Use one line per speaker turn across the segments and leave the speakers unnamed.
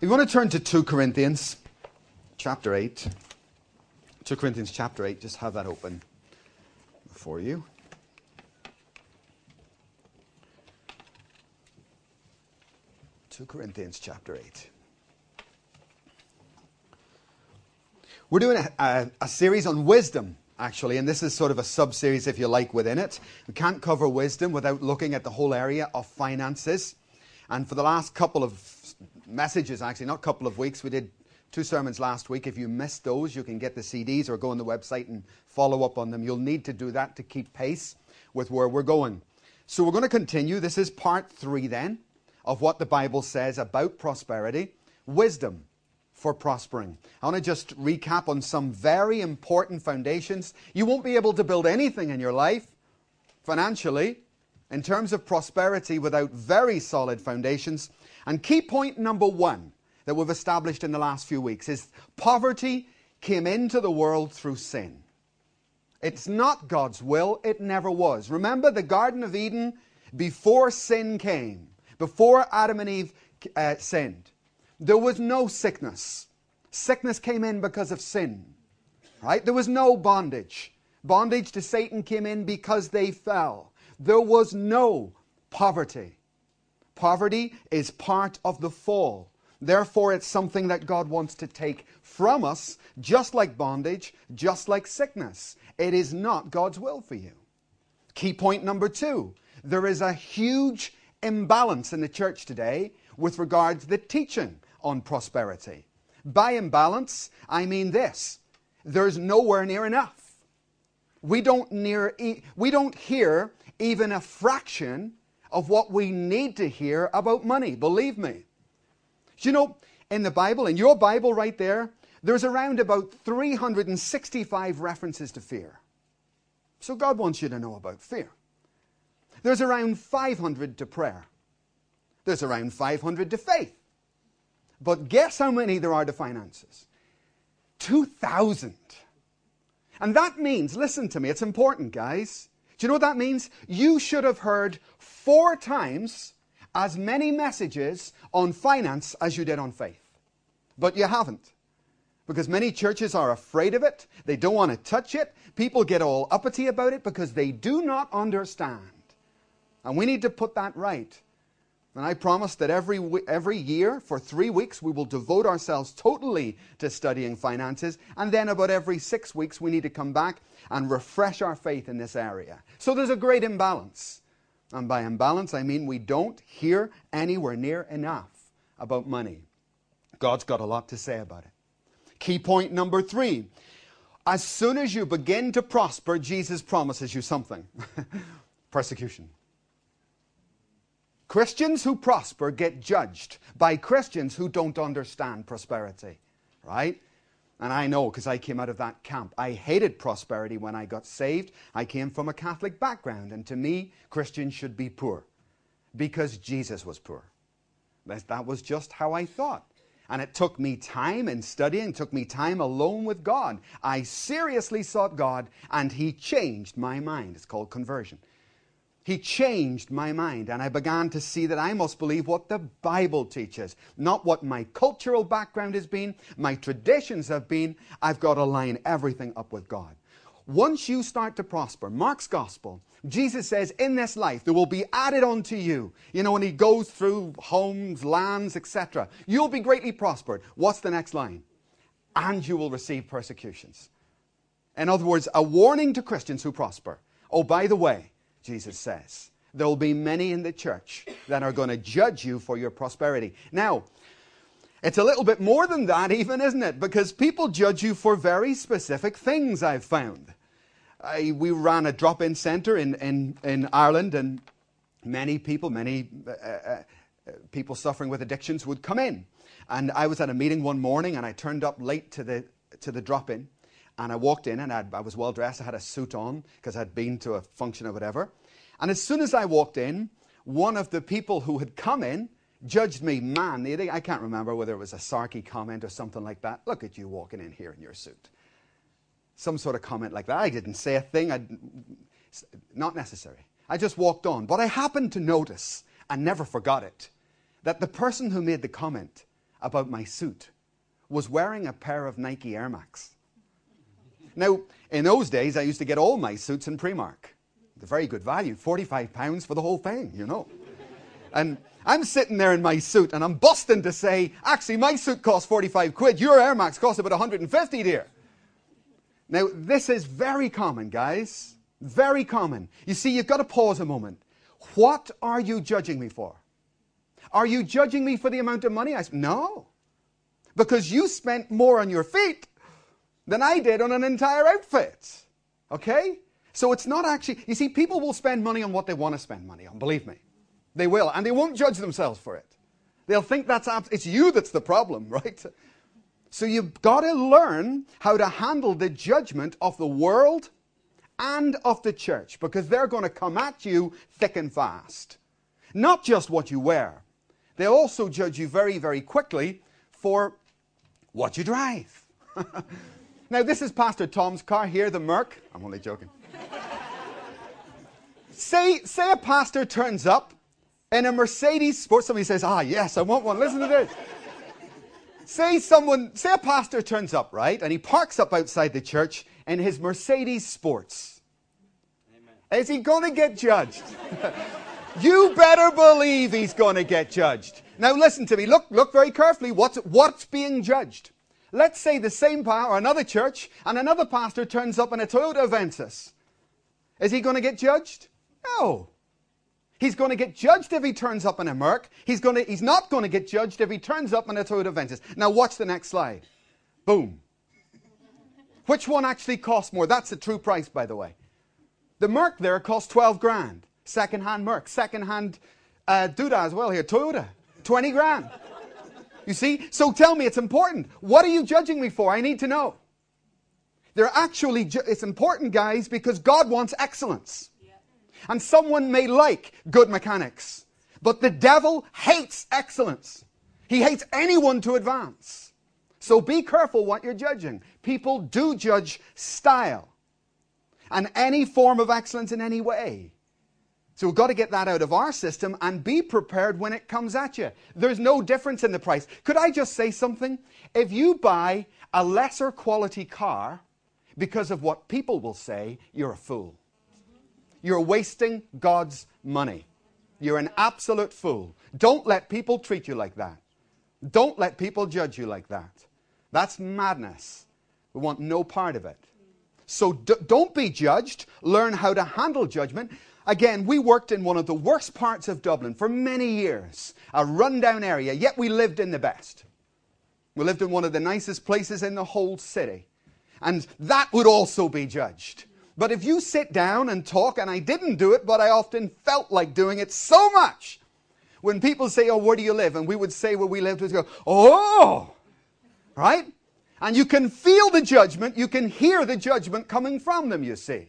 If you want to turn to 2 Corinthians chapter 8, 2 Corinthians chapter 8, just have that open for you. Two Corinthians chapter 8. We're doing a, a, a series on wisdom, actually, and this is sort of a sub series, if you like, within it. We can't cover wisdom without looking at the whole area of finances. And for the last couple of messages, actually, not a couple of weeks, we did two sermons last week. If you missed those, you can get the CDs or go on the website and follow up on them. You'll need to do that to keep pace with where we're going. So we're going to continue. This is part three then of what the Bible says about prosperity wisdom for prospering. I want to just recap on some very important foundations. You won't be able to build anything in your life financially in terms of prosperity without very solid foundations. And key point number one that we've established in the last few weeks is poverty came into the world through sin. It's not God's will, it never was. Remember the Garden of Eden before sin came, before Adam and Eve uh, sinned. There was no sickness. Sickness came in because of sin. Right? There was no bondage. Bondage to Satan came in because they fell. There was no poverty. Poverty is part of the fall. Therefore, it's something that God wants to take from us, just like bondage, just like sickness. It is not God's will for you. Key point number two there is a huge imbalance in the church today with regard to the teaching on prosperity. By imbalance, I mean this there's nowhere near enough. We don't, near, we don't hear even a fraction of what we need to hear about money, believe me. You know, in the Bible, in your Bible right there, there's around about 365 references to fear. So God wants you to know about fear. There's around 500 to prayer. There's around 500 to faith. But guess how many there are to finances? 2,000. And that means, listen to me, it's important, guys. Do you know what that means? You should have heard four times as many messages on finance as you did on faith. But you haven't. Because many churches are afraid of it. They don't want to touch it. People get all uppity about it because they do not understand. And we need to put that right. And I promise that every, every year, for three weeks, we will devote ourselves totally to studying finances. And then, about every six weeks, we need to come back and refresh our faith in this area. So there's a great imbalance. And by imbalance, I mean we don't hear anywhere near enough about money. God's got a lot to say about it. Key point number three as soon as you begin to prosper, Jesus promises you something persecution. Christians who prosper get judged by Christians who don't understand prosperity, right? And I know because I came out of that camp. I hated prosperity when I got saved. I came from a Catholic background, and to me, Christians should be poor because Jesus was poor. That was just how I thought. And it took me time in studying, took me time alone with God. I seriously sought God, and He changed my mind. It's called conversion. He changed my mind, and I began to see that I must believe what the Bible teaches, not what my cultural background has been, my traditions have been. I've got to line everything up with God. Once you start to prosper, Mark's gospel, Jesus says, in this life there will be added unto you. You know, when he goes through homes, lands, etc., you'll be greatly prospered. What's the next line? And you will receive persecutions. In other words, a warning to Christians who prosper. Oh, by the way, Jesus says. There will be many in the church that are going to judge you for your prosperity. Now, it's a little bit more than that, even, isn't it? Because people judge you for very specific things, I've found. I, we ran a drop in centre in, in, in Ireland, and many people, many uh, uh, people suffering with addictions would come in. And I was at a meeting one morning, and I turned up late to the, to the drop in. And I walked in and I'd, i was well dressed. I had a suit on because I'd been to a function or whatever. And as soon as I walked in, one of the people who had come in judged me, man, I can't remember whether it was a sarky comment or something like that. Look at you walking in here in your suit. Some sort of comment like that. I didn't say a thing. I'd, not necessary. I just walked on. But I happened to notice, and never forgot it, that the person who made the comment about my suit was wearing a pair of Nike Air Max. Now, in those days, I used to get all my suits in Primark. The very good value, 45 pounds for the whole thing, you know. And I'm sitting there in my suit and I'm busting to say, actually, my suit costs 45 quid. Your Air Max costs about 150, dear. Now, this is very common, guys. Very common. You see, you've got to pause a moment. What are you judging me for? Are you judging me for the amount of money I spent? No. Because you spent more on your feet than I did on an entire outfit. Okay? So it's not actually, you see, people will spend money on what they want to spend money on, believe me. They will, and they won't judge themselves for it. They'll think that's, it's you that's the problem, right? So you've got to learn how to handle the judgment of the world and of the church because they're going to come at you thick and fast. Not just what you wear, they'll also judge you very, very quickly for what you drive. now, this is Pastor Tom's car here, the Merc. I'm only joking. Say, say a pastor turns up in a Mercedes Sport. Somebody says, Ah, yes, I want one. Listen to this. say someone, say a pastor turns up, right? And he parks up outside the church in his Mercedes Sports. Amen. Is he going to get judged? you better believe he's going to get judged. Now listen to me. Look, look very carefully. What's, what's being judged? Let's say the same or another church and another pastor turns up in a Toyota Avensis. Is he going to get judged? No. He's going to get judged if he turns up in a Merc. He's, going to, he's not going to get judged if he turns up in a Toyota Avensis. Now watch the next slide. Boom. Which one actually costs more? That's the true price, by the way. The Merc there costs 12 grand. Second-hand Merc. Second-hand uh, Duda as well here. Toyota. 20 grand. You see? So tell me, it's important. What are you judging me for? I need to know. They're actually, ju- it's important, guys, because God wants excellence. And someone may like good mechanics, but the devil hates excellence. He hates anyone to advance. So be careful what you're judging. People do judge style and any form of excellence in any way. So we've got to get that out of our system and be prepared when it comes at you. There's no difference in the price. Could I just say something? If you buy a lesser quality car because of what people will say, you're a fool. You're wasting God's money. You're an absolute fool. Don't let people treat you like that. Don't let people judge you like that. That's madness. We want no part of it. So don't be judged. Learn how to handle judgment. Again, we worked in one of the worst parts of Dublin for many years, a rundown area, yet we lived in the best. We lived in one of the nicest places in the whole city. And that would also be judged. But if you sit down and talk, and I didn't do it, but I often felt like doing it so much, when people say, Oh, where do you live? And we would say where we lived, we'd go, Oh, right? And you can feel the judgment, you can hear the judgment coming from them, you see.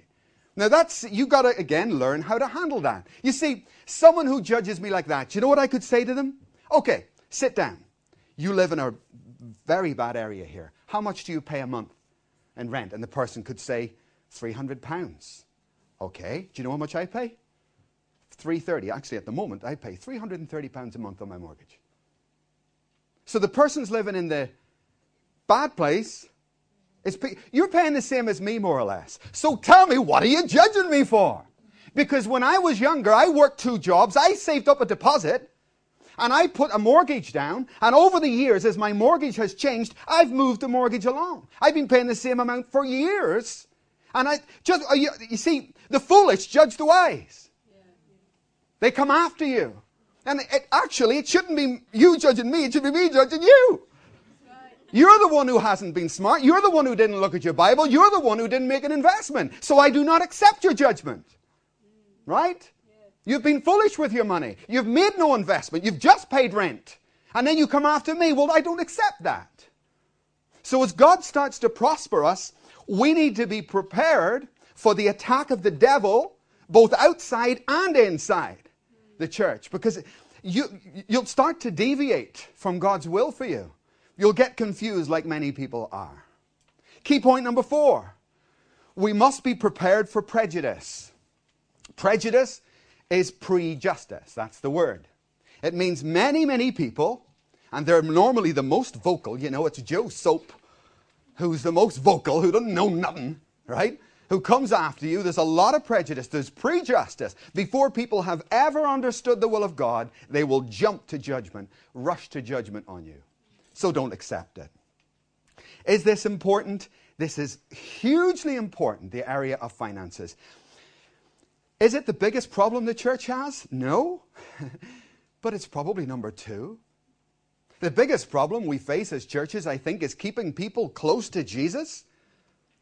Now that's, you gotta again learn how to handle that. You see, someone who judges me like that, you know what I could say to them? Okay, sit down. You live in a very bad area here. How much do you pay a month in rent? And the person could say, 300 pounds. Okay, do you know how much I pay? 330. Actually, at the moment, I pay 330 pounds a month on my mortgage. So the person's living in the bad place. Pay- you're paying the same as me, more or less. So tell me, what are you judging me for? Because when I was younger, I worked two jobs. I saved up a deposit and I put a mortgage down. And over the years, as my mortgage has changed, I've moved the mortgage along. I've been paying the same amount for years. And I just, uh, you, you see, the foolish judge the wise. They come after you. And it, actually, it shouldn't be you judging me, it should be me judging you. You're the one who hasn't been smart. You're the one who didn't look at your Bible. You're the one who didn't make an investment. So I do not accept your judgment. Right? You've been foolish with your money. You've made no investment. You've just paid rent. And then you come after me. Well, I don't accept that. So as God starts to prosper us, we need to be prepared for the attack of the devil, both outside and inside the church, because you, you'll start to deviate from God's will for you. You'll get confused like many people are. Key point number four we must be prepared for prejudice. Prejudice is prejustice, that's the word. It means many, many people And they're normally the most vocal. You know, it's Joe Soap who's the most vocal, who doesn't know nothing, right? Who comes after you. There's a lot of prejudice. There's prejudice. Before people have ever understood the will of God, they will jump to judgment, rush to judgment on you. So don't accept it. Is this important? This is hugely important, the area of finances. Is it the biggest problem the church has? No. but it's probably number two. The biggest problem we face as churches, I think, is keeping people close to Jesus.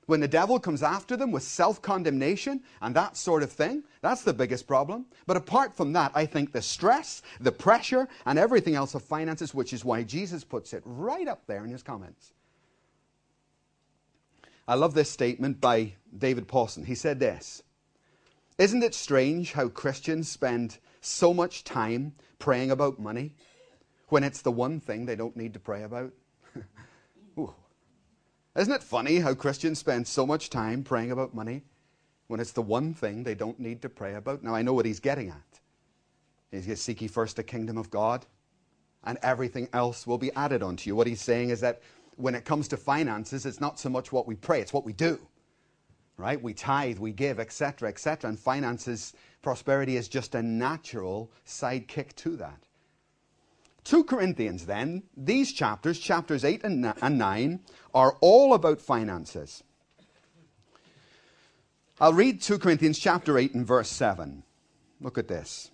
When the devil comes after them with self condemnation and that sort of thing, that's the biggest problem. But apart from that, I think the stress, the pressure, and everything else of finances, which is why Jesus puts it right up there in his comments. I love this statement by David Pawson. He said this Isn't it strange how Christians spend so much time praying about money? when it's the one thing they don't need to pray about? Isn't it funny how Christians spend so much time praying about money when it's the one thing they don't need to pray about? Now, I know what he's getting at. He's going to seek ye first the kingdom of God, and everything else will be added unto you. What he's saying is that when it comes to finances, it's not so much what we pray, it's what we do. Right? We tithe, we give, etc., etc. And finances, prosperity is just a natural sidekick to that. 2 Corinthians, then, these chapters, chapters 8 and 9, are all about finances. I'll read 2 Corinthians chapter 8 and verse 7. Look at this.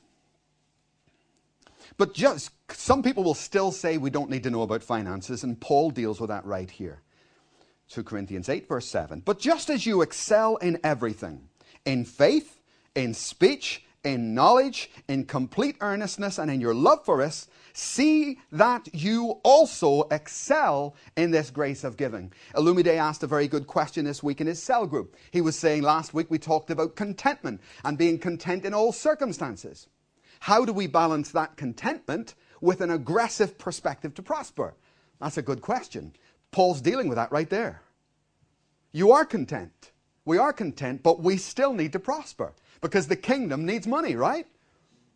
But just some people will still say we don't need to know about finances, and Paul deals with that right here. 2 Corinthians 8, verse 7. But just as you excel in everything, in faith, in speech, in knowledge, in complete earnestness, and in your love for us, see that you also excel in this grace of giving. Olumide asked a very good question this week in his cell group. He was saying last week we talked about contentment and being content in all circumstances. How do we balance that contentment with an aggressive perspective to prosper? That's a good question. Paul's dealing with that right there. You are content. We are content, but we still need to prosper because the kingdom needs money, right?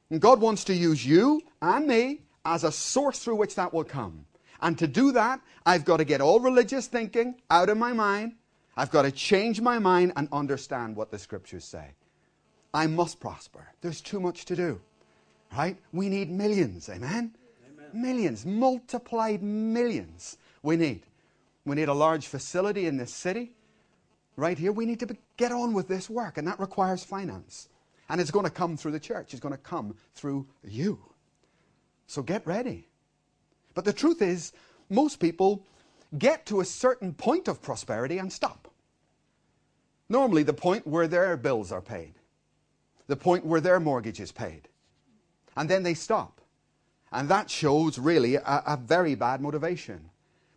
And God wants to use you and me as a source through which that will come. And to do that, I've got to get all religious thinking out of my mind. I've got to change my mind and understand what the scriptures say. I must prosper. There's too much to do. Right? We need millions. Amen? Amen? Millions. Multiplied millions. We need. We need a large facility in this city right here, we need to get on with this work, and that requires finance. And it's going to come through the church, it's going to come through you. So get ready. But the truth is, most people get to a certain point of prosperity and stop. Normally, the point where their bills are paid, the point where their mortgage is paid. And then they stop. And that shows really a, a very bad motivation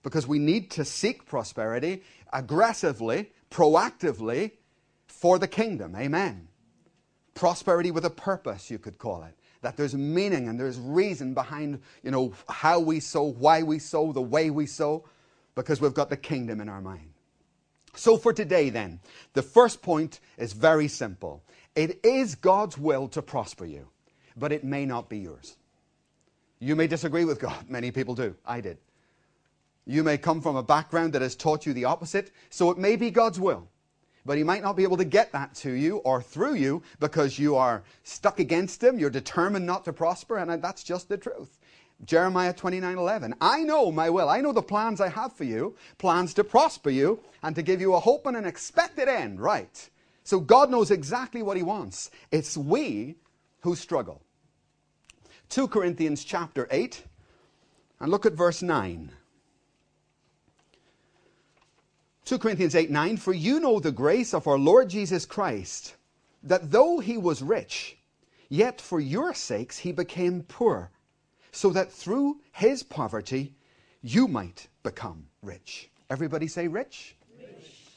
because we need to seek prosperity aggressively proactively for the kingdom. Amen. Prosperity with a purpose, you could call it. That there's meaning and there's reason behind, you know, how we sow, why we sow, the way we sow, because we've got the kingdom in our mind. So for today, then, the first point is very simple. It is God's will to prosper you, but it may not be yours. You may disagree with God. Many people do. I did. You may come from a background that has taught you the opposite, so it may be God's will. But He might not be able to get that to you or through you because you are stuck against Him, you're determined not to prosper, and that's just the truth. Jeremiah 29 11. I know my will. I know the plans I have for you, plans to prosper you and to give you a hope and an expected end, right? So God knows exactly what He wants. It's we who struggle. 2 Corinthians chapter 8, and look at verse 9. 2 Corinthians 8 9, for you know the grace of our Lord Jesus Christ, that though he was rich, yet for your sakes he became poor, so that through his poverty you might become rich. Everybody say rich? rich.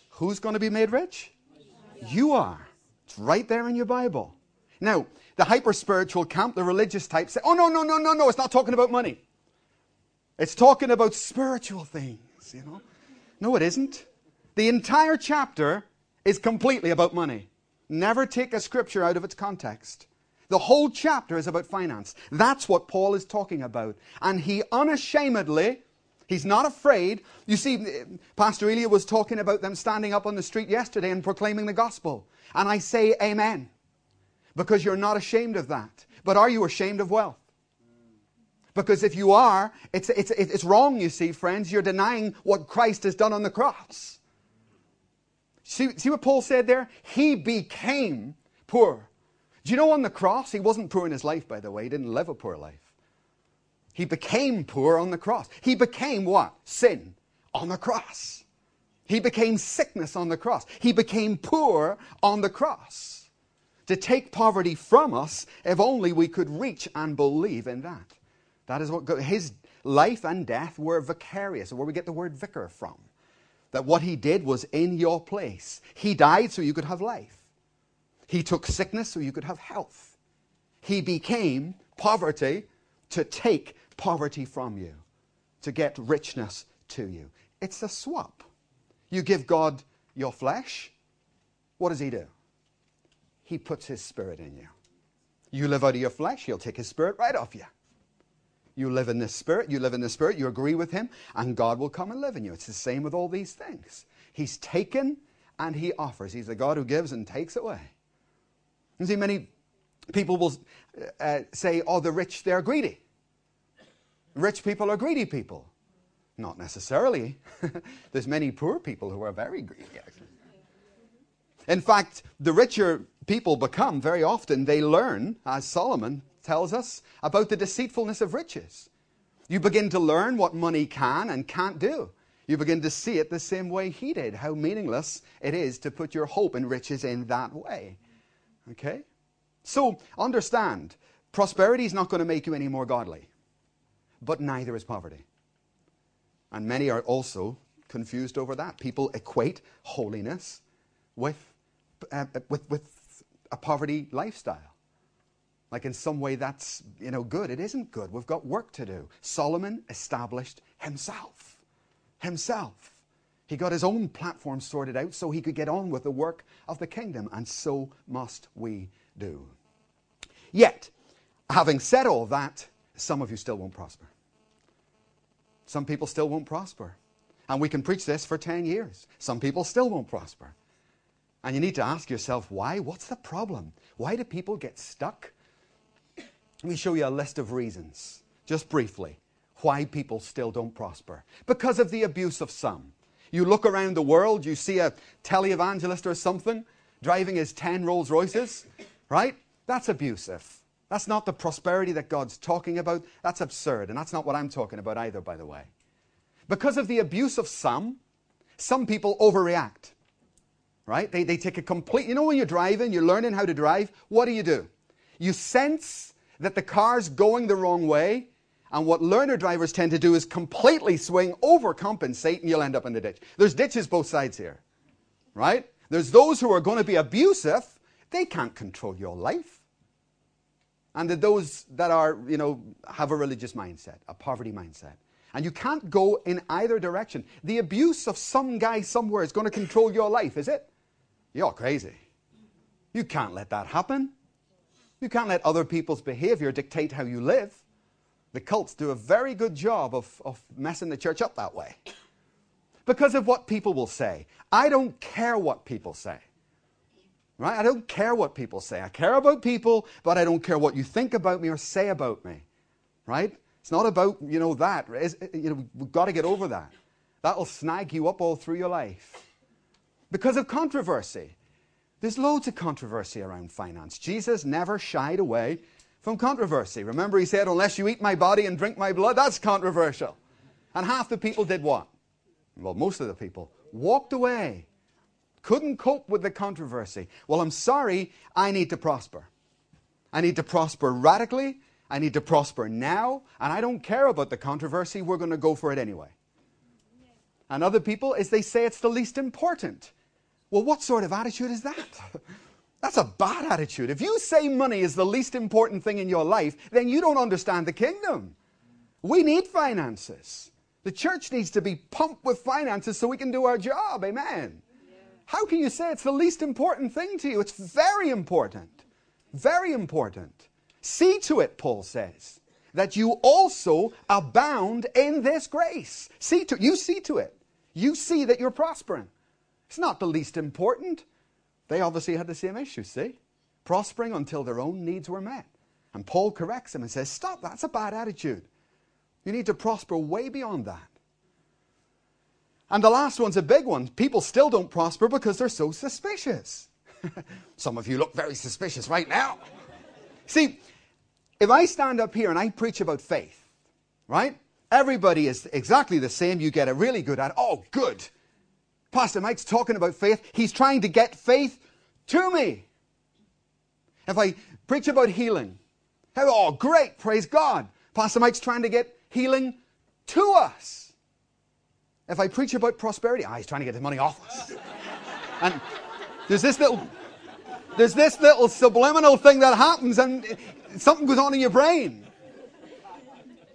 Who's going to be made rich? You are. It's right there in your Bible. Now, the hyper spiritual camp, the religious type, say, oh, no, no, no, no, no, it's not talking about money. It's talking about spiritual things, you know. No, it isn't. The entire chapter is completely about money. Never take a scripture out of its context. The whole chapter is about finance. That's what Paul is talking about. And he unashamedly, he's not afraid. You see, Pastor Elia was talking about them standing up on the street yesterday and proclaiming the gospel. And I say amen. Because you're not ashamed of that. But are you ashamed of wealth? Because if you are, it's, it's, it's wrong, you see, friends. You're denying what Christ has done on the cross. See, see what Paul said there? He became poor. Do you know on the cross, he wasn't poor in his life, by the way. He didn't live a poor life. He became poor on the cross. He became what? Sin on the cross. He became sickness on the cross. He became poor on the cross. To take poverty from us, if only we could reach and believe in that. That is what his life and death were vicarious, where we get the word vicar from. That what he did was in your place. He died so you could have life. He took sickness so you could have health. He became poverty to take poverty from you, to get richness to you. It's a swap. You give God your flesh, what does He do? He puts His Spirit in you. You live out of your flesh, He'll take His Spirit right off you. You live in the Spirit, you live in the Spirit, you agree with Him, and God will come and live in you. It's the same with all these things. He's taken and He offers. He's the God who gives and takes away. You see, many people will uh, say, oh, the rich, they're greedy. Rich people are greedy people. Not necessarily. There's many poor people who are very greedy, actually. In fact, the richer people become, very often they learn, as Solomon tells us about the deceitfulness of riches. You begin to learn what money can and can't do. You begin to see it the same way he did, how meaningless it is to put your hope in riches in that way. Okay? So, understand, prosperity is not going to make you any more godly, but neither is poverty. And many are also confused over that. People equate holiness with, uh, with, with a poverty lifestyle. Like in some way that's, you know, good. It isn't good. We've got work to do. Solomon established himself. Himself. He got his own platform sorted out so he could get on with the work of the kingdom, and so must we do. Yet, having said all that, some of you still won't prosper. Some people still won't prosper. And we can preach this for 10 years. Some people still won't prosper. And you need to ask yourself, why? What's the problem? Why do people get stuck let me show you a list of reasons, just briefly, why people still don't prosper. Because of the abuse of some. You look around the world, you see a televangelist or something driving his 10 Rolls Royces, right? That's abusive. That's not the prosperity that God's talking about. That's absurd. And that's not what I'm talking about either, by the way. Because of the abuse of some, some people overreact. Right? They, they take a complete, you know, when you're driving, you're learning how to drive, what do you do? You sense that the car's going the wrong way. And what learner drivers tend to do is completely swing, overcompensate, and you'll end up in the ditch. There's ditches both sides here, right? There's those who are going to be abusive. They can't control your life. And those that are, you know, have a religious mindset, a poverty mindset. And you can't go in either direction. The abuse of some guy somewhere is going to control your life, is it? You're crazy. You can't let that happen. You can't let other people's behavior dictate how you live. The cults do a very good job of, of messing the church up that way. Because of what people will say. I don't care what people say. Right? I don't care what people say. I care about people, but I don't care what you think about me or say about me. Right? It's not about, you know, that. It's, you know, we've got to get over that. That'll snag you up all through your life. Because of controversy. There's loads of controversy around finance. Jesus never shied away from controversy. Remember, he said, Unless you eat my body and drink my blood, that's controversial. And half the people did what? Well, most of the people walked away, couldn't cope with the controversy. Well, I'm sorry, I need to prosper. I need to prosper radically. I need to prosper now. And I don't care about the controversy. We're going to go for it anyway. And other people, as they say, it's the least important. Well, what sort of attitude is that? That's a bad attitude. If you say money is the least important thing in your life, then you don't understand the kingdom. We need finances. The church needs to be pumped with finances so we can do our job. Amen. Yeah. How can you say it's the least important thing to you? It's very important. Very important. See to it, Paul says, that you also abound in this grace. See to you see to it. You see that you're prospering. It's not the least important. They obviously had the same issue, see? Prospering until their own needs were met. And Paul corrects him and says, Stop, that's a bad attitude. You need to prosper way beyond that. And the last one's a big one. People still don't prosper because they're so suspicious. Some of you look very suspicious right now. See, if I stand up here and I preach about faith, right? Everybody is exactly the same. You get a really good at. Oh, good. Pastor Mike's talking about faith. He's trying to get faith to me. If I preach about healing, oh, great, praise God. Pastor Mike's trying to get healing to us. If I preach about prosperity, ah, he's trying to get the money off us. and there's this little, there's this little subliminal thing that happens, and something goes on in your brain.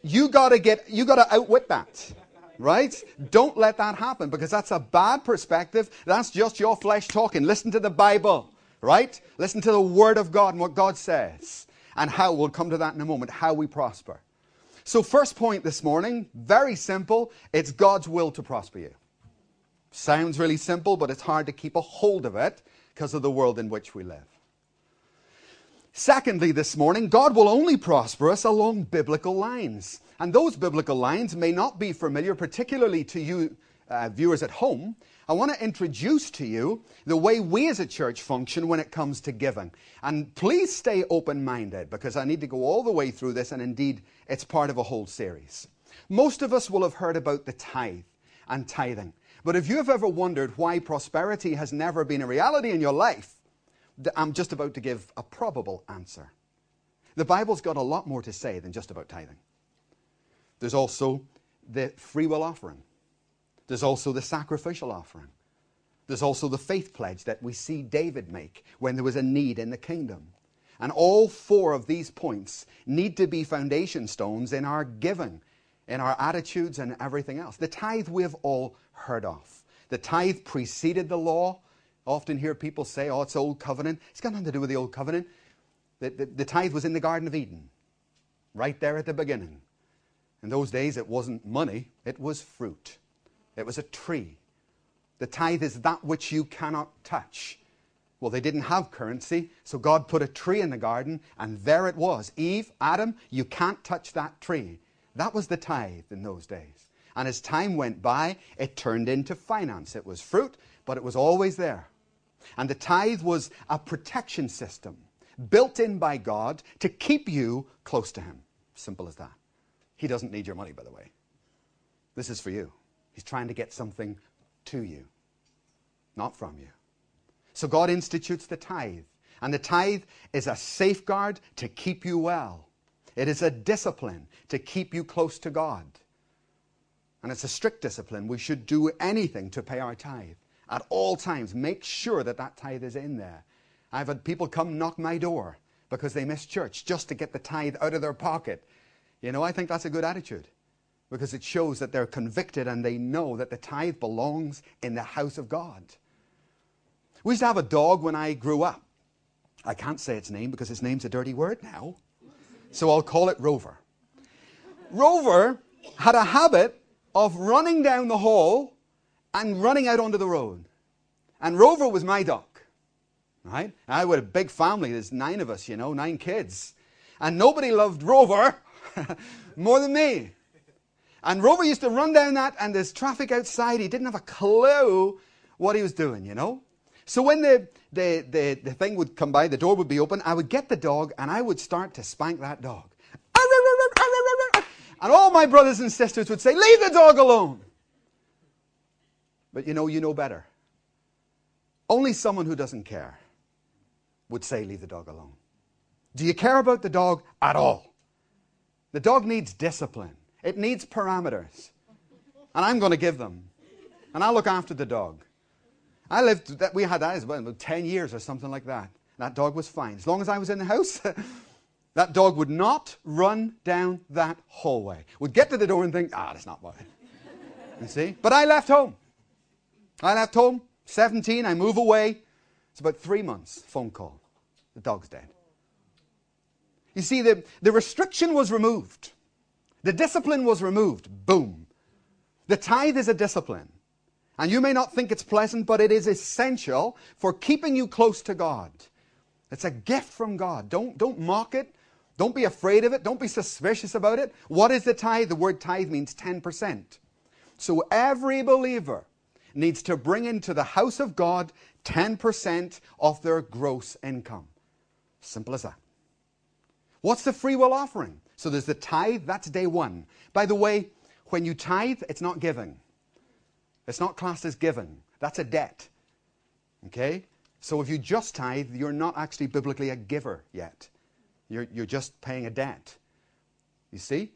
You gotta get, you gotta outwit that. Right? Don't let that happen because that's a bad perspective. That's just your flesh talking. Listen to the Bible. Right? Listen to the Word of God and what God says. And how, we'll come to that in a moment, how we prosper. So, first point this morning, very simple. It's God's will to prosper you. Sounds really simple, but it's hard to keep a hold of it because of the world in which we live. Secondly, this morning, God will only prosper us along biblical lines. And those biblical lines may not be familiar, particularly to you uh, viewers at home. I want to introduce to you the way we as a church function when it comes to giving. And please stay open minded because I need to go all the way through this, and indeed, it's part of a whole series. Most of us will have heard about the tithe and tithing. But if you have ever wondered why prosperity has never been a reality in your life, I'm just about to give a probable answer. The Bible's got a lot more to say than just about tithing. There's also the free will offering. There's also the sacrificial offering. There's also the faith pledge that we see David make when there was a need in the kingdom. And all four of these points need to be foundation stones in our giving, in our attitudes, and everything else. The tithe we've all heard of. The tithe preceded the law, often hear people say, oh, it's old covenant. It's got nothing to do with the old covenant. The, the, the tithe was in the Garden of Eden, right there at the beginning. In those days, it wasn't money, it was fruit, it was a tree. The tithe is that which you cannot touch. Well, they didn't have currency, so God put a tree in the garden, and there it was. Eve, Adam, you can't touch that tree. That was the tithe in those days. And as time went by, it turned into finance. It was fruit, but it was always there. And the tithe was a protection system built in by God to keep you close to Him. Simple as that. He doesn't need your money, by the way. This is for you. He's trying to get something to you, not from you. So God institutes the tithe. And the tithe is a safeguard to keep you well. It is a discipline to keep you close to God. And it's a strict discipline. We should do anything to pay our tithe at all times. Make sure that that tithe is in there. I've had people come knock my door because they missed church just to get the tithe out of their pocket. You know, I think that's a good attitude because it shows that they're convicted and they know that the tithe belongs in the house of God. We used to have a dog when I grew up. I can't say its name because its name's a dirty word now. So I'll call it Rover. Rover had a habit of running down the hall and running out onto the road. And Rover was my dog. Right? I had a big family. There's nine of us, you know, nine kids. And nobody loved Rover more than me. And Rover used to run down that, and there's traffic outside. He didn't have a clue what he was doing, you know? So when the, the, the, the thing would come by, the door would be open, I would get the dog and I would start to spank that dog. And all my brothers and sisters would say, Leave the dog alone. But you know, you know better. Only someone who doesn't care would say, Leave the dog alone. Do you care about the dog at all? The dog needs discipline, it needs parameters. And I'm going to give them. And I'll look after the dog. I lived, that we had that as well, about 10 years or something like that. That dog was fine. As long as I was in the house, that dog would not run down that hallway. Would get to the door and think, ah, that's not mine. You see? But I left home. I left home, 17, I move away. It's about three months, phone call. The dog's dead. You see, the, the restriction was removed, the discipline was removed. Boom. The tithe is a discipline. And you may not think it's pleasant, but it is essential for keeping you close to God. It's a gift from God. Don't, don't mock it. Don't be afraid of it. Don't be suspicious about it. What is the tithe? The word tithe means 10%. So every believer needs to bring into the house of God 10% of their gross income. Simple as that. What's the free will offering? So there's the tithe, that's day one. By the way, when you tithe, it's not giving. It's not classed as giving. That's a debt. Okay? So if you just tithe, you're not actually biblically a giver yet. You're, you're just paying a debt. You see?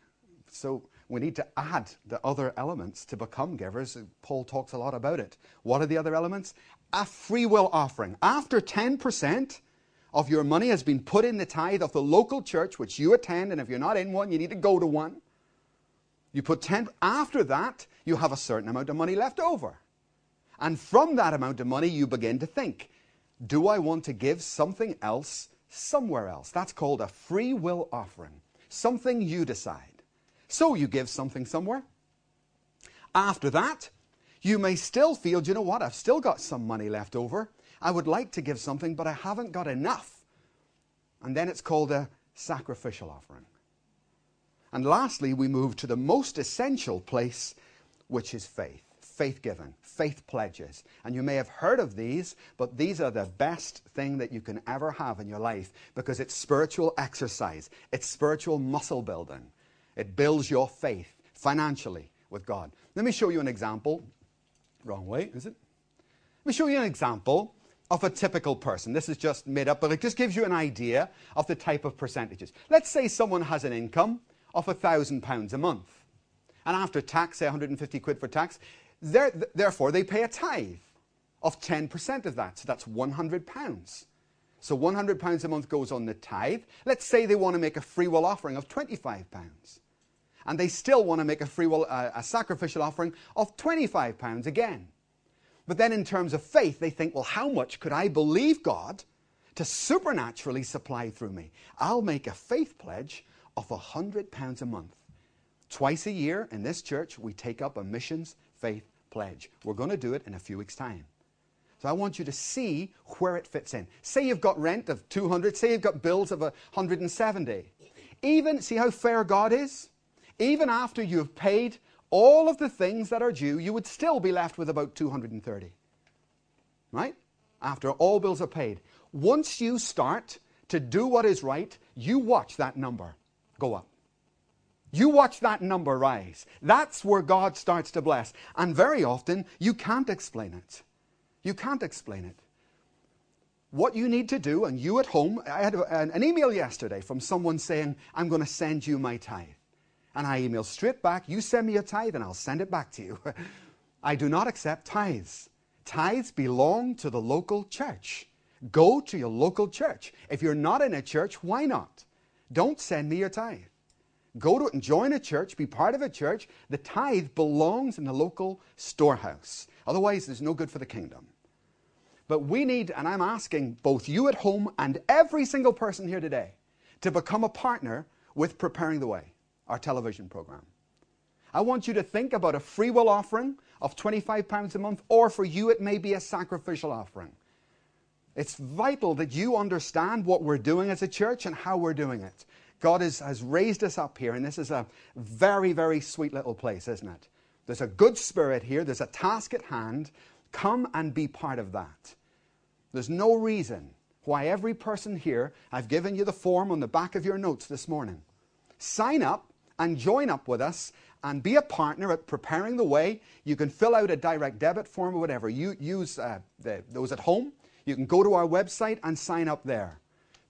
So we need to add the other elements to become givers. Paul talks a lot about it. What are the other elements? A free will offering. After 10% of your money has been put in the tithe of the local church which you attend, and if you're not in one, you need to go to one. You put 10, after that, you have a certain amount of money left over. And from that amount of money, you begin to think, do I want to give something else somewhere else? That's called a free will offering. Something you decide. So you give something somewhere. After that, you may still feel, do you know what? I've still got some money left over. I would like to give something, but I haven't got enough. And then it's called a sacrificial offering. And lastly, we move to the most essential place, which is faith. Faith giving, faith pledges. And you may have heard of these, but these are the best thing that you can ever have in your life because it's spiritual exercise, it's spiritual muscle building. It builds your faith financially with God. Let me show you an example. Wrong way, is it? Let me show you an example of a typical person. This is just made up, but it just gives you an idea of the type of percentages. Let's say someone has an income of £1,000 a month. And after tax, say 150 quid for tax, therefore they pay a tithe of 10% of that. So that's £100. So £100 a month goes on the tithe. Let's say they want to make a free will offering of £25 and they still want to make a free will, uh, a sacrificial offering of £25 again. But then, in terms of faith, they think, well, how much could I believe God to supernaturally supply through me? I'll make a faith pledge of £100 a month. Twice a year in this church, we take up a missions faith pledge. We're going to do it in a few weeks' time. So I want you to see where it fits in. Say you've got rent of 200, say you've got bills of 170. Even, see how fair God is? Even after you have paid all of the things that are due, you would still be left with about 230. Right? After all bills are paid. Once you start to do what is right, you watch that number go up. You watch that number rise. That's where God starts to bless. And very often, you can't explain it. You can't explain it. What you need to do, and you at home, I had an email yesterday from someone saying, I'm going to send you my tithe. And I email straight back, you send me a tithe and I'll send it back to you. I do not accept tithes. Tithes belong to the local church. Go to your local church. If you're not in a church, why not? Don't send me your tithe. Go to it and join a church, be part of a church. The tithe belongs in the local storehouse. Otherwise, there's no good for the kingdom. But we need, and I'm asking both you at home and every single person here today, to become a partner with preparing the way our television program. I want you to think about a free will offering of £25 a month, or for you, it may be a sacrificial offering. It's vital that you understand what we're doing as a church and how we're doing it. God is, has raised us up here, and this is a very, very sweet little place, isn't it? There's a good spirit here, there's a task at hand. Come and be part of that. There's no reason why every person here, I've given you the form on the back of your notes this morning. Sign up and join up with us and be a partner at preparing the way. You can fill out a direct debit form or whatever. You use uh, the, those at home. You can go to our website and sign up there.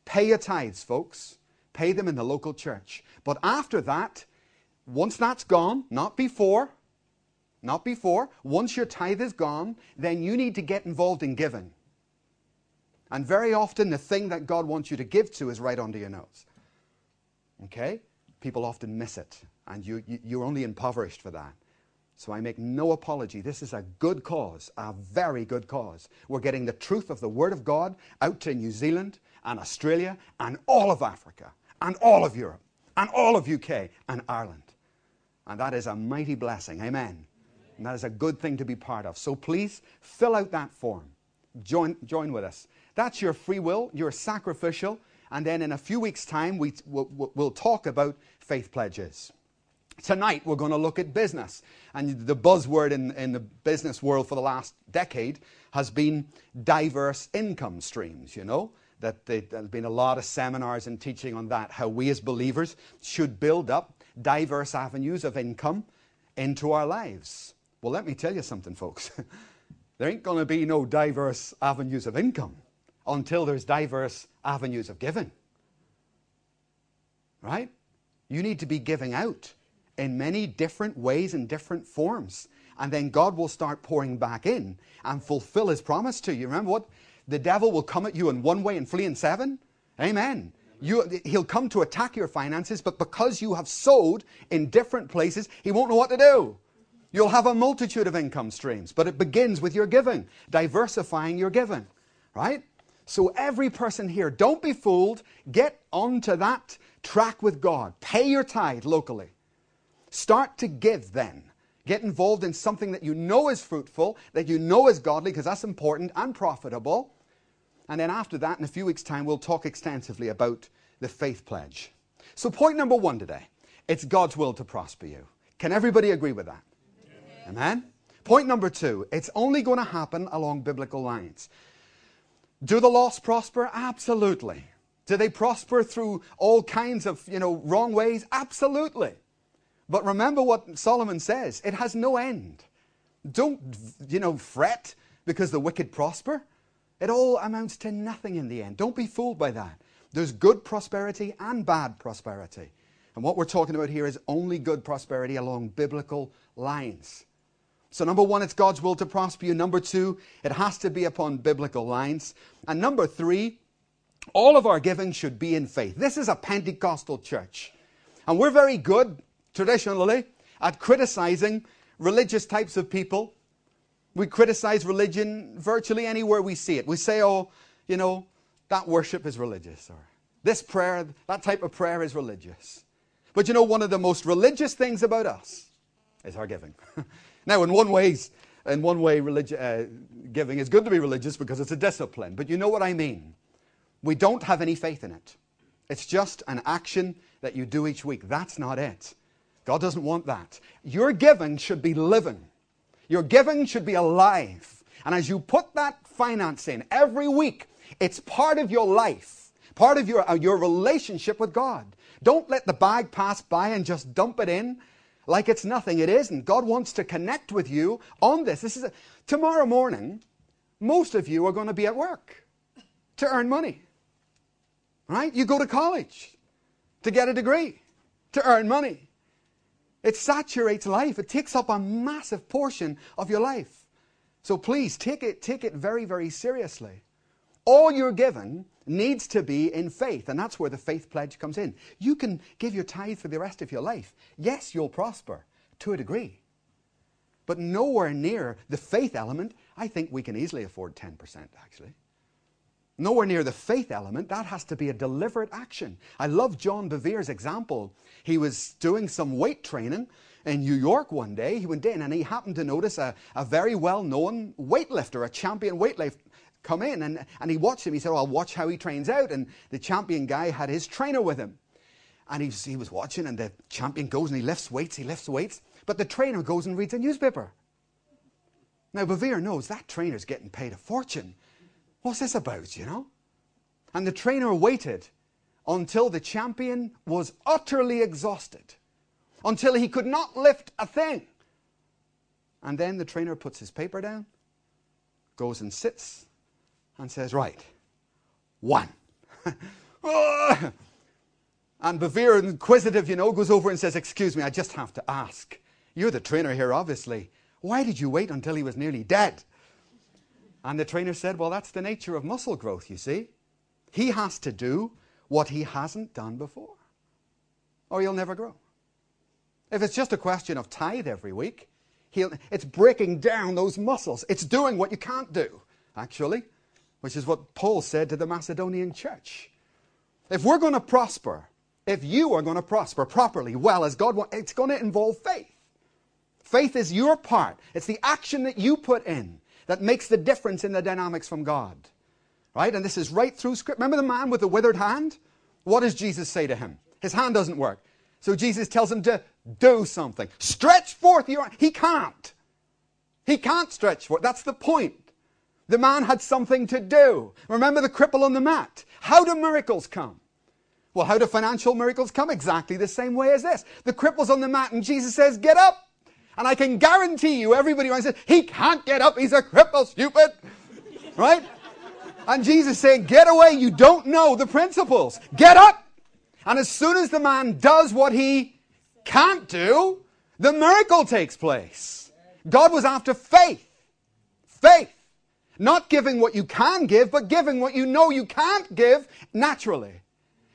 Pay your tithes, folks. Pay them in the local church. But after that, once that's gone, not before, not before, once your tithe is gone, then you need to get involved in giving. And very often, the thing that God wants you to give to is right under your nose. Okay? People often miss it, and you, you, you're only impoverished for that. So I make no apology. This is a good cause, a very good cause. We're getting the truth of the Word of God out to New Zealand and Australia and all of Africa and all of Europe and all of UK and Ireland. And that is a mighty blessing. Amen. And that is a good thing to be part of. So please fill out that form. Join, join with us. That's your free will, your sacrificial. And then in a few weeks' time, we, we'll, we'll talk about faith pledges. Tonight, we're going to look at business. And the buzzword in, in the business world for the last decade has been diverse income streams, you know? That there's been a lot of seminars and teaching on that, how we as believers should build up diverse avenues of income into our lives. Well, let me tell you something, folks. there ain't going to be no diverse avenues of income until there's diverse avenues of giving. Right? You need to be giving out in many different ways and different forms. And then God will start pouring back in and fulfill his promise to you. Remember what? The devil will come at you in one way and flee in seven. Amen. You, he'll come to attack your finances, but because you have sowed in different places, he won't know what to do. You'll have a multitude of income streams, but it begins with your giving, diversifying your giving, right? So every person here, don't be fooled. Get onto that track with God. Pay your tithe locally. Start to give then. Get involved in something that you know is fruitful, that you know is godly, because that's important and profitable. And then after that, in a few weeks' time, we'll talk extensively about the faith pledge. So, point number one today it's God's will to prosper you. Can everybody agree with that? Amen. Amen? Point number two it's only going to happen along biblical lines. Do the lost prosper? Absolutely. Do they prosper through all kinds of, you know, wrong ways? Absolutely. But remember what Solomon says it has no end. Don't, you know, fret because the wicked prosper. It all amounts to nothing in the end. Don't be fooled by that. There's good prosperity and bad prosperity. And what we're talking about here is only good prosperity along biblical lines. So, number one, it's God's will to prosper you. Number two, it has to be upon biblical lines. And number three, all of our giving should be in faith. This is a Pentecostal church. And we're very good traditionally at criticizing religious types of people. We criticize religion virtually anywhere we see it. We say, oh, you know, that worship is religious, or this prayer, that type of prayer is religious. But you know, one of the most religious things about us is our giving. now, in one ways, in one way, religi- uh, giving is good to be religious because it's a discipline. But you know what I mean. We don't have any faith in it. It's just an action that you do each week. That's not it. God doesn't want that. Your giving should be living. Your giving should be alive. And as you put that finance in every week, it's part of your life, part of your, uh, your relationship with God. Don't let the bag pass by and just dump it in like it's nothing. It isn't. God wants to connect with you on this. This is a, tomorrow morning. Most of you are going to be at work to earn money. Right? You go to college to get a degree, to earn money. It saturates life. It takes up a massive portion of your life. So please take it, take it very, very seriously. All you're given needs to be in faith, and that's where the faith pledge comes in. You can give your tithe for the rest of your life. Yes, you'll prosper to a degree, but nowhere near the faith element. I think we can easily afford 10%, actually. Nowhere near the faith element. That has to be a deliberate action. I love John Bevere's example. He was doing some weight training in New York one day. He went in and he happened to notice a, a very well known weightlifter, a champion weightlifter, come in. And, and he watched him. He said, Well, I'll watch how he trains out. And the champion guy had his trainer with him. And he was, he was watching, and the champion goes and he lifts weights, he lifts weights. But the trainer goes and reads a newspaper. Now, Bevere knows that trainer's getting paid a fortune What's this about, you know? And the trainer waited until the champion was utterly exhausted, until he could not lift a thing. And then the trainer puts his paper down, goes and sits, and says, Right, one. and Bevere, inquisitive, you know, goes over and says, Excuse me, I just have to ask. You're the trainer here, obviously. Why did you wait until he was nearly dead? And the trainer said, Well, that's the nature of muscle growth, you see. He has to do what he hasn't done before, or he'll never grow. If it's just a question of tithe every week, it's breaking down those muscles. It's doing what you can't do, actually, which is what Paul said to the Macedonian church. If we're going to prosper, if you are going to prosper properly, well, as God wants, it's going to involve faith. Faith is your part. It's the action that you put in that makes the difference in the dynamics from God. Right? And this is right through script. Remember the man with the withered hand? What does Jesus say to him? His hand doesn't work. So Jesus tells him to do something. Stretch forth your He can't. He can't stretch forth. That's the point. The man had something to do. Remember the cripple on the mat. How do miracles come? Well, how do financial miracles come? Exactly the same way as this. The cripple's on the mat and Jesus says, get up. And I can guarantee you, everybody around says, he can't get up. He's a cripple, stupid. Right? And Jesus saying, get away. You don't know the principles. Get up. And as soon as the man does what he can't do, the miracle takes place. God was after faith. Faith. Not giving what you can give, but giving what you know you can't give naturally.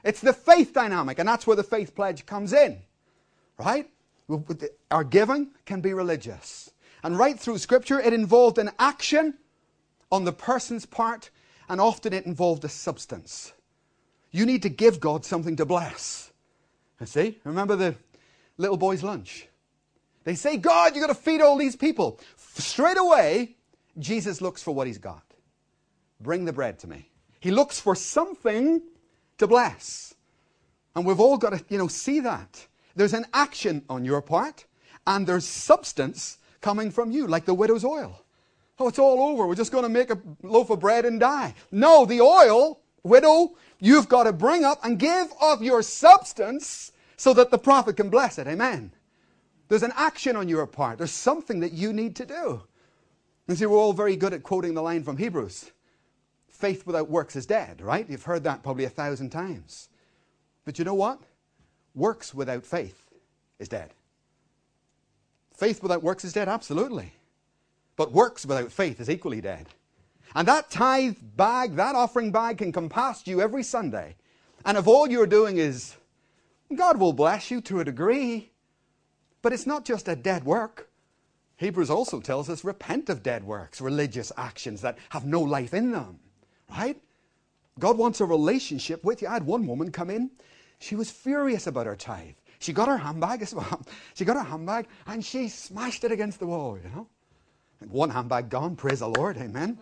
It's the faith dynamic, and that's where the faith pledge comes in. Right? Our giving can be religious. And right through Scripture, it involved an action on the person's part, and often it involved a substance. You need to give God something to bless. You see? Remember the little boy's lunch? They say, God, you've got to feed all these people. Straight away, Jesus looks for what he's got. Bring the bread to me. He looks for something to bless. And we've all got to, you know, see that. There's an action on your part, and there's substance coming from you, like the widow's oil. Oh, it's all over. We're just going to make a loaf of bread and die. No, the oil, widow, you've got to bring up and give of your substance so that the prophet can bless it. Amen. There's an action on your part. There's something that you need to do. You see, we're all very good at quoting the line from Hebrews faith without works is dead, right? You've heard that probably a thousand times. But you know what? Works without faith is dead. Faith without works is dead, absolutely. But works without faith is equally dead. And that tithe bag, that offering bag can come past you every Sunday. And if all you're doing is, God will bless you to a degree, but it's not just a dead work. Hebrews also tells us repent of dead works, religious actions that have no life in them. Right? God wants a relationship with you. I had one woman come in. She was furious about her tithe. She got her handbag as well. She got her handbag and she smashed it against the wall, you know. one handbag gone, praise the Lord, amen.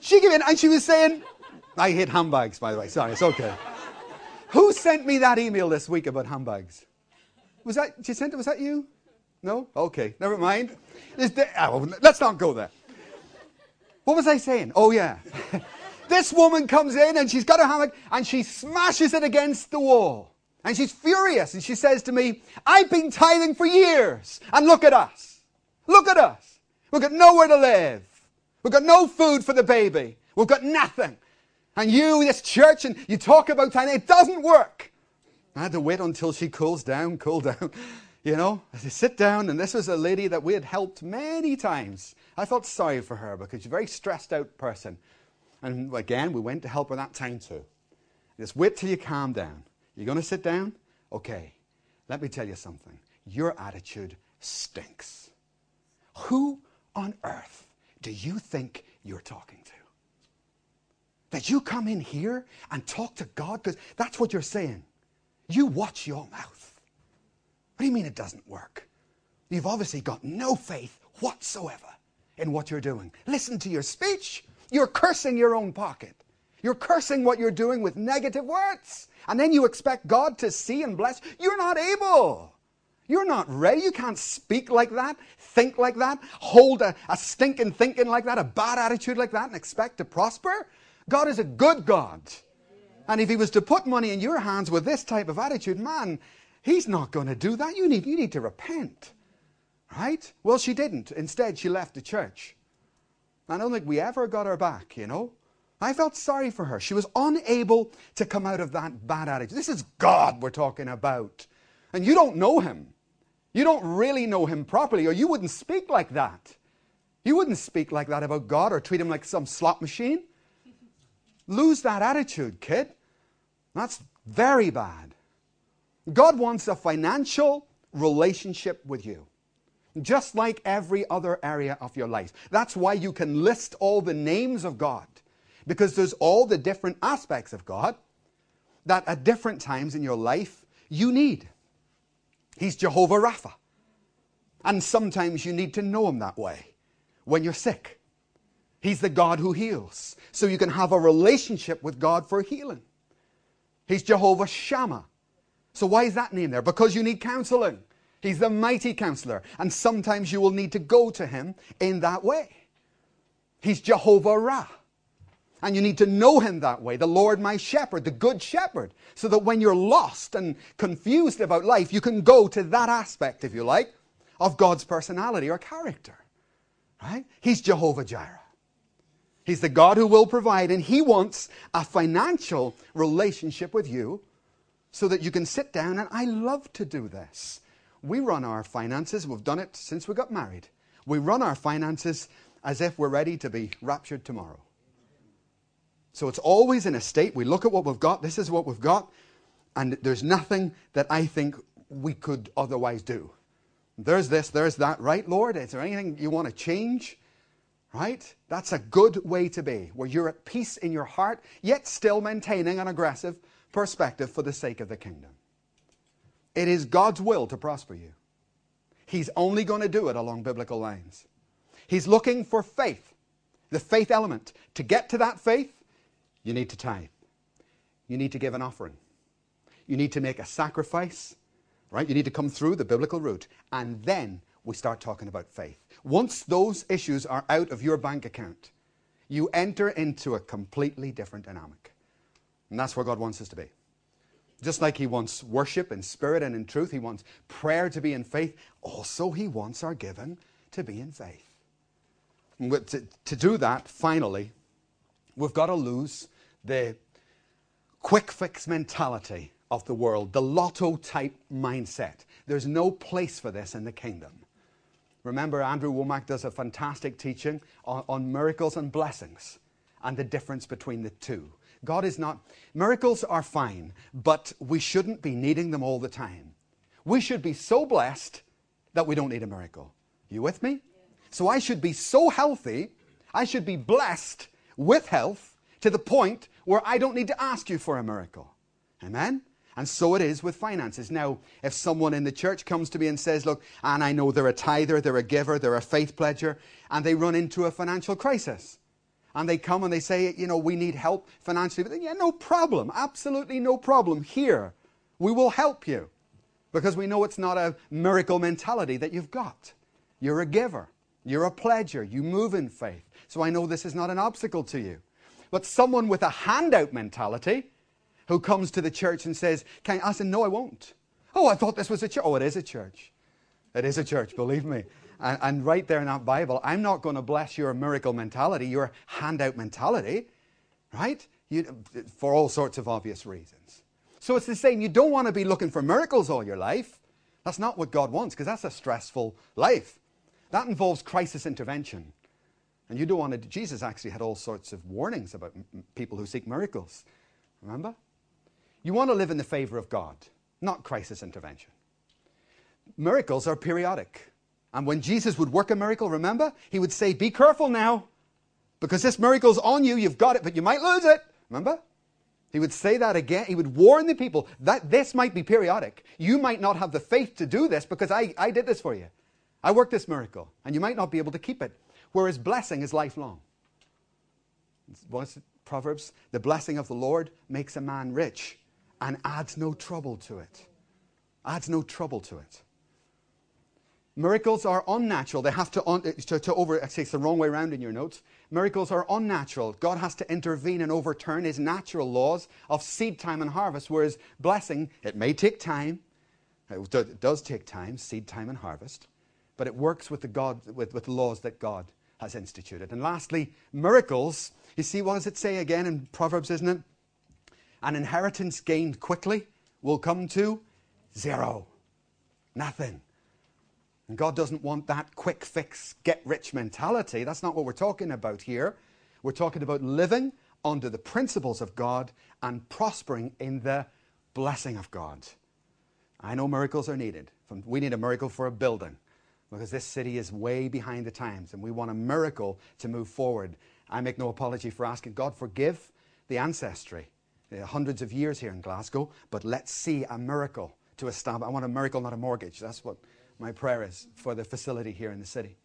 she came in and she was saying, I hate handbags, by the way. Sorry, it's okay. Who sent me that email this week about handbags? Was that, was that you? No? Okay, never mind. Oh, let's not go there. What was I saying? Oh, yeah. this woman comes in and she's got her hammock and she smashes it against the wall. And she's furious and she says to me, I've been tithing for years and look at us. Look at us. We've got nowhere to live. We've got no food for the baby. We've got nothing. And you, this church, and you talk about tithing, it doesn't work. I had to wait until she cools down, cool down. You know, I sit down, and this was a lady that we had helped many times. I felt sorry for her because she's a very stressed out person. And again, we went to help her that time too. Just wait till you calm down. You're going to sit down? Okay. Let me tell you something. Your attitude stinks. Who on earth do you think you're talking to? That you come in here and talk to God? Because that's what you're saying. You watch your mouth. What do you mean it doesn't work? You've obviously got no faith whatsoever in what you're doing. Listen to your speech. You're cursing your own pocket. You're cursing what you're doing with negative words. And then you expect God to see and bless. You're not able. You're not ready. You can't speak like that, think like that, hold a, a stinking thinking like that, a bad attitude like that, and expect to prosper. God is a good God. And if He was to put money in your hands with this type of attitude, man, He's not going to do that. You need, you need to repent. Right? Well, she didn't. Instead, she left the church. I don't think we ever got her back, you know. I felt sorry for her. She was unable to come out of that bad attitude. This is God we're talking about. And you don't know him. You don't really know him properly, or you wouldn't speak like that. You wouldn't speak like that about God or treat him like some slot machine. Lose that attitude, kid. That's very bad. God wants a financial relationship with you, just like every other area of your life. That's why you can list all the names of God, because there's all the different aspects of God. that at different times in your life you need. He's Jehovah Rapha. And sometimes you need to know him that way when you're sick. He's the God who heals. So you can have a relationship with God for healing. He's Jehovah Shammah. So why is that name there? Because you need counseling. He's the mighty counselor. And sometimes you will need to go to him in that way. He's Jehovah Ra. And you need to know him that way, the Lord my shepherd, the good shepherd, so that when you're lost and confused about life, you can go to that aspect, if you like, of God's personality or character. Right? He's Jehovah Jireh. He's the God who will provide, and He wants a financial relationship with you so that you can sit down. And I love to do this. We run our finances, we've done it since we got married. We run our finances as if we're ready to be raptured tomorrow. So it's always in a state, we look at what we've got, this is what we've got, and there's nothing that I think we could otherwise do. There's this, there's that, right, Lord? Is there anything you want to change? Right? That's a good way to be, where you're at peace in your heart, yet still maintaining an aggressive perspective for the sake of the kingdom. It is God's will to prosper you. He's only going to do it along biblical lines. He's looking for faith, the faith element. To get to that faith, you need to tithe. You need to give an offering. You need to make a sacrifice, right? You need to come through the biblical route. And then we start talking about faith. Once those issues are out of your bank account, you enter into a completely different dynamic. And that's where God wants us to be. Just like He wants worship in spirit and in truth, He wants prayer to be in faith, also He wants our giving to be in faith. To, to do that, finally, we've got to lose the quick fix mentality of the world, the lotto type mindset. There's no place for this in the kingdom. Remember, Andrew Wommack does a fantastic teaching on, on, miracles and blessings and the difference between the two. God is not, miracles are fine, but we shouldn't be needing them all the time. We should be so blessed that we don't need a miracle. You with me? So I should be so healthy, I should be blessed with health to the point where I don't need to ask you for a miracle. Amen? And so it is with finances. Now, if someone in the church comes to me and says, Look, and I know they're a tither, they're a giver, they're a faith pledger, and they run into a financial crisis, and they come and they say, You know, we need help financially. But yeah, no problem. Absolutely no problem. Here, we will help you. Because we know it's not a miracle mentality that you've got. You're a giver, you're a pledger, you move in faith. So I know this is not an obstacle to you. But someone with a handout mentality, who comes to the church and says, Can I? I said, No, I won't. Oh, I thought this was a church. Oh, it is a church. It is a church, believe me. And, and right there in that Bible, I'm not going to bless your miracle mentality, your handout mentality, right? You, for all sorts of obvious reasons. So it's the same. You don't want to be looking for miracles all your life. That's not what God wants, because that's a stressful life. That involves crisis intervention. And you don't want to. Jesus actually had all sorts of warnings about m- people who seek miracles. Remember? You want to live in the favor of God, not crisis intervention. Miracles are periodic. And when Jesus would work a miracle, remember, he would say, Be careful now, because this miracle's on you, you've got it, but you might lose it. Remember? He would say that again. He would warn the people that this might be periodic. You might not have the faith to do this because I, I did this for you. I worked this miracle, and you might not be able to keep it. Whereas blessing is lifelong. What's it? Proverbs? The blessing of the Lord makes a man rich and adds no trouble to it. Adds no trouble to it. Miracles are unnatural. They have to, un, eh, to, to over, actually, it's the wrong way around in your notes. Miracles are unnatural. God has to intervene and overturn his natural laws of seed time and harvest, whereas blessing, it may take time. It does take time, seed time and harvest, but it works with the, God, with, with the laws that God has instituted. And lastly, miracles. You see, what does it say again in Proverbs, isn't it? an inheritance gained quickly will come to zero. Nothing. And God doesn't want that quick fix, get rich mentality. That's not what we're talking about here. We're talking about living under the principles of God and prospering in the blessing of God. I know miracles are needed. We need a miracle for a building because this city is way behind the times and we want a miracle to move forward. I make no apology for asking God, forgive the ancestry uh, hundreds of years here in Glasgow, but let's see a miracle to establish. I want a miracle, not a mortgage. That's what my prayer is for the facility here in the city.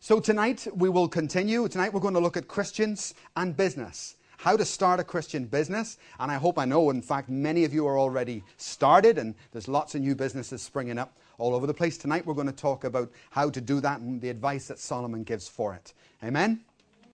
So tonight we will continue. Tonight we're going to look at Christians and business. How to start a Christian business. And I hope I know, in fact, many of you are already started, and there's lots of new businesses springing up all over the place. Tonight we're going to talk about how to do that and the advice that Solomon gives for it. Amen?